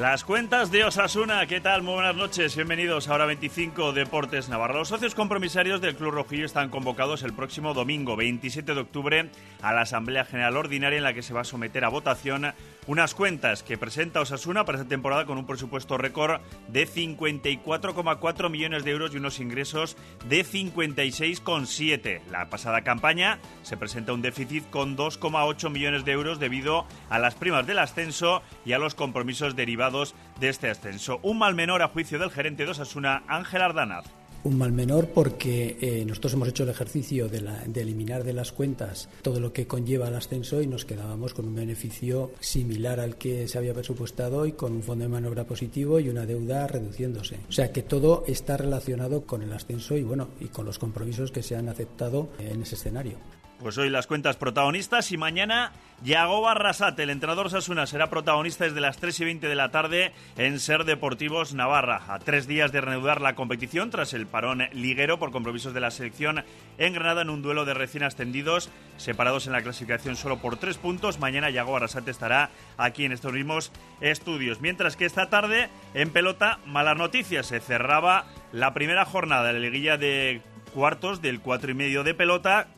Las cuentas de Osasuna, ¿qué tal? Muy buenas noches, bienvenidos a Hora 25 Deportes Navarra. Los socios compromisarios del Club Rojillo están convocados el próximo domingo, 27 de octubre, a la Asamblea General Ordinaria en la que se va a someter a votación unas cuentas que presenta Osasuna para esta temporada con un presupuesto récord de 54,4 millones de euros y unos ingresos de 56,7. La pasada campaña se presenta un déficit con 2,8 millones de euros debido a las primas del ascenso y a los compromisos derivados de este ascenso. Un mal menor a juicio del gerente de Osasuna, Ángel Ardanaz un mal menor porque eh, nosotros hemos hecho el ejercicio de, eliminar de las cuentas todo lo que conlleva el ascenso y nos quedábamos con un beneficio similar al que se había presupuestado y con un fondo de maniobra positivo y una deuda reduciéndose. O sea que todo está relacionado con el ascenso y bueno y con los compromisos que se han aceptado en ese escenario. Pues hoy las cuentas protagonistas y mañana Yago Barrasate, el entrenador Sasuna, será protagonista desde las 3 y 20 de la tarde en Ser Deportivos Navarra. A tres días de reanudar la competición tras el parón liguero por compromisos de la selección en Granada en un duelo de recién ascendidos, separados en la clasificación solo por tres puntos. Mañana Yago Barrasate estará aquí en estos mismos estudios. Mientras que esta tarde, en pelota, malas noticias. Se cerraba la primera jornada de la liguilla de cuartos del cuatro y medio de pelota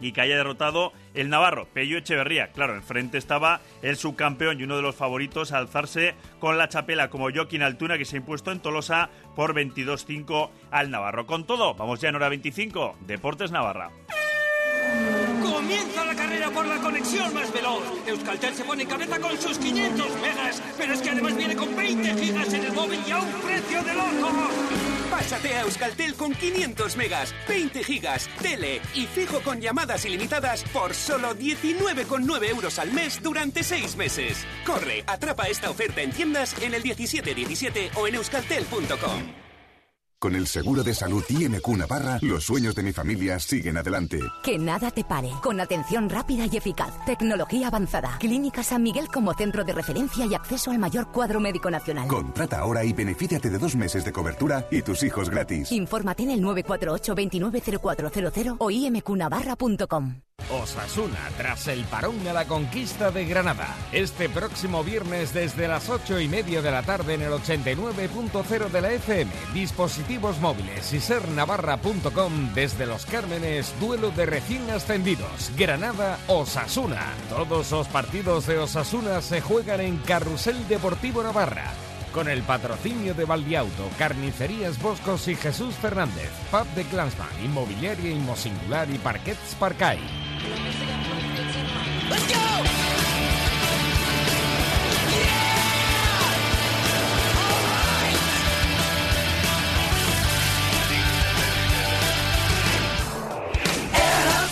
y que haya derrotado el Navarro, Pello Echeverría. Claro, enfrente estaba el subcampeón y uno de los favoritos a alzarse con la chapela como Joaquín Altuna que se ha impuesto en Tolosa por 22-5 al Navarro. Con todo, vamos ya en hora 25, Deportes Navarra. Comienza la carrera por la conexión más veloz. Euskaltel se pone en cabeza con sus 500 megas, pero es que además viene con 20 gigas en el móvil y a un precio de loco. Pásate a Euskaltel con 500 megas, 20 gigas, tele y fijo con llamadas ilimitadas por solo 19,9 euros al mes durante 6 meses. Corre, atrapa esta oferta en tiendas en el 1717 o en euskaltel.com. Con el seguro de salud IMQ Navarra, los sueños de mi familia siguen adelante. Que nada te pare, con atención rápida y eficaz, tecnología avanzada, Clínica San Miguel como centro de referencia y acceso al mayor cuadro médico nacional. Contrata ahora y benefíciate de dos meses de cobertura y tus hijos gratis. Infórmate en el 948 290400 o imqnavarra.com. Osasuna tras el parón a la conquista de Granada. Este próximo viernes desde las 8 y media de la tarde en el 89.0 de la FM, dispositivos móviles y sernavarra.com desde Los Cármenes, duelo de recién ascendidos. Granada, Osasuna. Todos los partidos de Osasuna se juegan en Carrusel Deportivo Navarra con el patrocinio de Valdiauto, Carnicerías Boscos y Jesús Fernández, Pub de Clansman, Inmobiliaria Inmosingular y Parquets Parcay.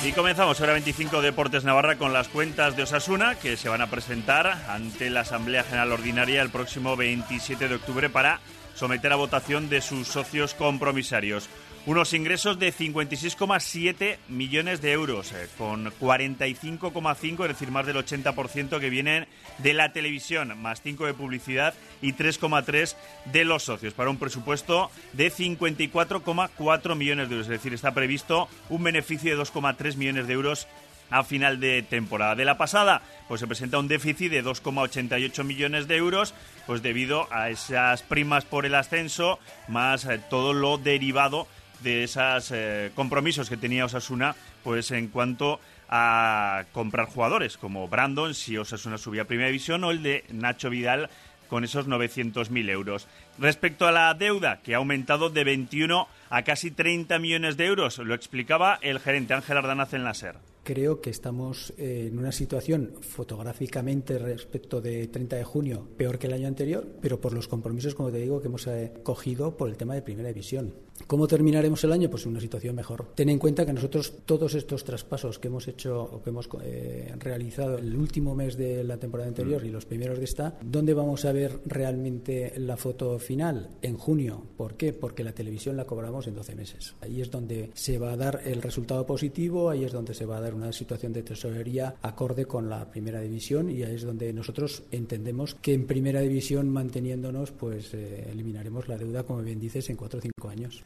Y comenzamos ahora 25 Deportes Navarra con las cuentas de Osasuna que se van a presentar ante la Asamblea General Ordinaria el próximo 27 de octubre para someter a votación de sus socios compromisarios unos ingresos de 56,7 millones de euros, eh, con 45,5, es decir, más del 80% que vienen de la televisión, más 5 de publicidad y 3,3 de los socios, para un presupuesto de 54,4 millones de euros. Es decir, está previsto un beneficio de 2,3 millones de euros a final de temporada. De la pasada, pues se presenta un déficit de 2,88 millones de euros, pues debido a esas primas por el ascenso, más eh, todo lo derivado de esos eh, compromisos que tenía Osasuna pues en cuanto a comprar jugadores como Brandon si Osasuna subía a Primera División o el de Nacho Vidal con esos 900.000 euros. Respecto a la deuda, que ha aumentado de 21 a casi 30 millones de euros, lo explicaba el gerente Ángel Ardanaz en la SER creo que estamos eh, en una situación fotográficamente respecto de 30 de junio peor que el año anterior, pero por los compromisos, como te digo, que hemos eh, cogido por el tema de primera división. ¿Cómo terminaremos el año? Pues en una situación mejor. Ten en cuenta que nosotros todos estos traspasos que hemos hecho o que hemos eh, realizado el último mes de la temporada anterior y los primeros de esta, ¿dónde vamos a ver realmente la foto final? En junio. ¿Por qué? Porque la televisión la cobramos en 12 meses. Ahí es donde se va a dar el resultado positivo, ahí es donde se va a dar una situación de tesorería acorde con la primera división y ahí es donde nosotros entendemos que en primera división manteniéndonos pues eh, eliminaremos la deuda como bien dices en cuatro o cinco años.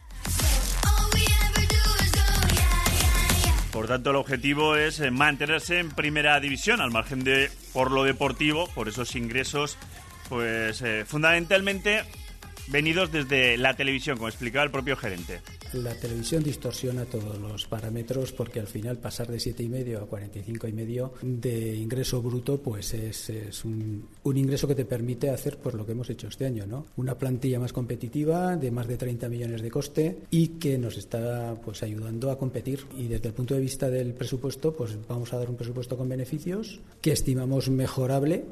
Por tanto, el objetivo es eh, mantenerse en primera división, al margen de, por lo deportivo, por esos ingresos pues eh, fundamentalmente venidos desde la televisión, como explicaba el propio gerente. La televisión distorsiona todos los parámetros porque al final pasar de siete y medio a 45 y medio de ingreso bruto pues es, es un, un, ingreso que te permite hacer pues lo que hemos hecho este año, ¿no? Una plantilla más competitiva de más de 30 millones de coste y que nos está pues ayudando a competir y desde el punto de vista del presupuesto pues vamos a dar un presupuesto con beneficios que estimamos mejorable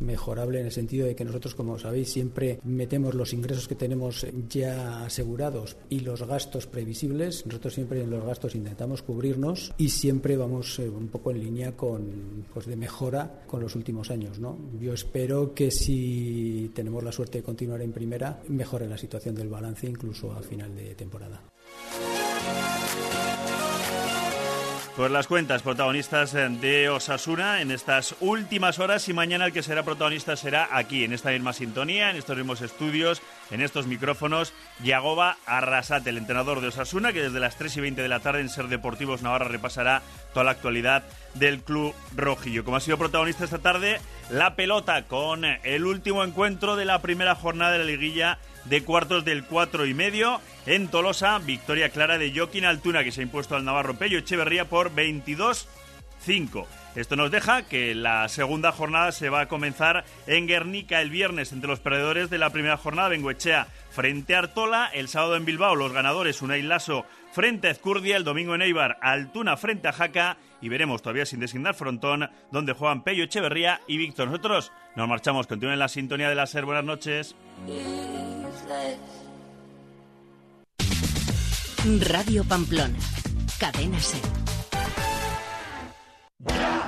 mejorable en el sentido de que nosotros, como sabéis, siempre metemos los ingresos que tenemos ya asegurados y los gastos previsibles. Nosotros siempre en los gastos intentamos cubrirnos y siempre vamos eh, un poco en línea con pues de mejora con los últimos años, ¿no? Yo espero que si tenemos la suerte de continuar en primera, mejore la situación del balance incluso a final de temporada. Pues las cuentas protagonistas de Osasuna en estas últimas horas y mañana el que será protagonista será aquí, en esta misma sintonía, en estos mismos estudios, en estos micrófonos, Yagoba Arrasate, el entrenador de Osasuna, que desde las 3 y 20 de la tarde en Ser Deportivos Navarra repasará toda la actualidad del club rojillo. Como ha sido protagonista esta tarde, la pelota con el último encuentro de la primera jornada de la liguilla de cuartos del cuatro y medio en Tolosa. Victoria clara de Joaquín Altuna que se ha impuesto al Navarro Pello Echeverría por 22-5. Esto nos deja que la segunda jornada se va a comenzar en Guernica el viernes entre los perdedores de la primera jornada, Bengoechea frente a Artola, el sábado en Bilbao los ganadores Unai Lasso frente a Ezcurdia, el domingo en Eibar Altuna frente a Jaca y veremos todavía sin designar frontón donde juegan Pello Echeverría y Víctor. Nosotros nos marchamos, continúen la sintonía de la SER. Buenas noches. Radio Pamplona. Cadena Ser.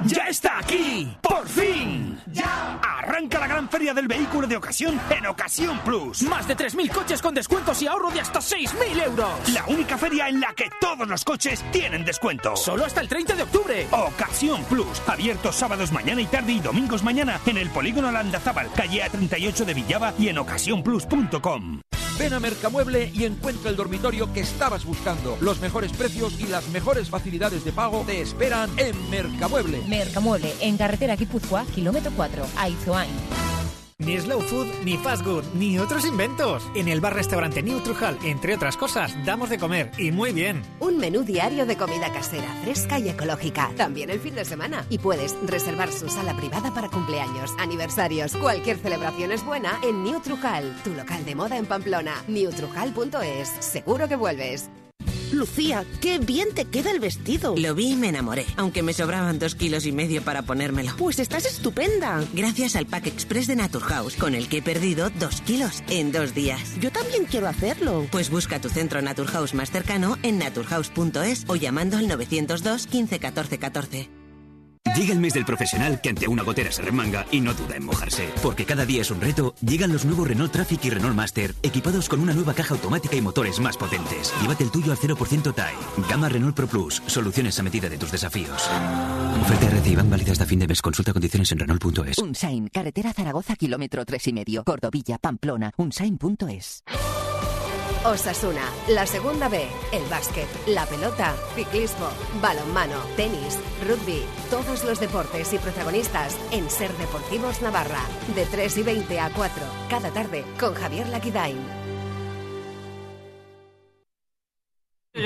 ¡Ya está aquí! ¡Por fin! ¡Ya! Arranca la gran feria del vehículo de ocasión en Ocasión Plus. Más de 3.000 coches con descuentos y ahorro de hasta 6.000 euros. La única feria en la que todos los coches tienen descuento. Solo hasta el 30 de octubre. Ocasión Plus. Abierto sábados mañana y tarde y domingos mañana en el Polígono Landazábal, calle A38 de Villava y en ocasiónplus.com. Ven a Mercamueble y encuentra el dormitorio que estabas buscando. Los mejores precios y las mejores facilidades de pago te esperan en Mercamueble. Mercamueble, en carretera Guipúzcoa, kilómetro 4, Aizoain. Ni slow food, ni fast food, ni otros inventos. En el bar-restaurante New Trujal, entre otras cosas, damos de comer y muy bien. Un menú diario de comida casera, fresca y ecológica. También el fin de semana. Y puedes reservar su sala privada para cumpleaños, aniversarios. Cualquier celebración es buena en New Trujal, tu local de moda en Pamplona. newtrujal.es. Seguro que vuelves. Lucía, qué bien te queda el vestido. Lo vi y me enamoré, aunque me sobraban dos kilos y medio para ponérmelo. Pues estás estupenda. Gracias al Pack Express de Naturhaus, con el que he perdido dos kilos en dos días. Yo también quiero hacerlo. Pues busca tu centro Naturhaus más cercano en naturhaus.es o llamando al 902 15 14 14. Llega el mes del profesional que ante una gotera se remanga y no duda en mojarse. Porque cada día es un reto, llegan los nuevos Renault Traffic y Renault Master, equipados con una nueva caja automática y motores más potentes. Llévate el tuyo al 0% TAE. Gama Renault Pro Plus, soluciones a medida de tus desafíos. Oferta van válida hasta fin de mes. Consulta condiciones en Renault.es. Unsain, carretera Zaragoza, kilómetro tres y medio. Cordovilla, Pamplona, unsain.es. Osasuna, la segunda B, el básquet, la pelota, ciclismo, balonmano, tenis, rugby, todos los deportes y protagonistas en Ser Deportivos Navarra, de 3 y 20 a 4, cada tarde con Javier Laquidain.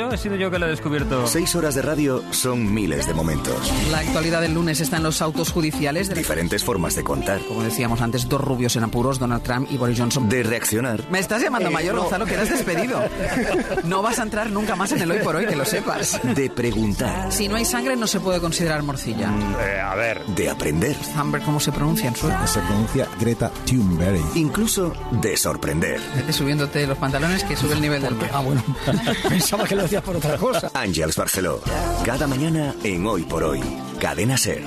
Yo he sido yo que lo he descubierto. Seis horas de radio son miles de momentos. La actualidad del lunes está en los autos judiciales. De Diferentes formas de contar. Como decíamos antes, dos rubios en apuros, Donald Trump y Boris Johnson. De reaccionar. Me estás llamando Eh, mayor, no. Gonzalo, que eras despedido. No vas a entrar nunca más en el hoy por hoy, que lo sepas. De preguntar. Si no hay sangre, no se puede considerar morcilla. a ver. De aprender. Amber, ¿cómo se pronuncia en sueco? Se pronuncia Greta Thunberg. Incluso de sorprender. Vete subiéndote los pantalones que sube el nivel del mar. Ah, bueno. Pensaba que lo decías por. Ángels Barceló. Cada mañana en Hoy por Hoy. Cadena Ser.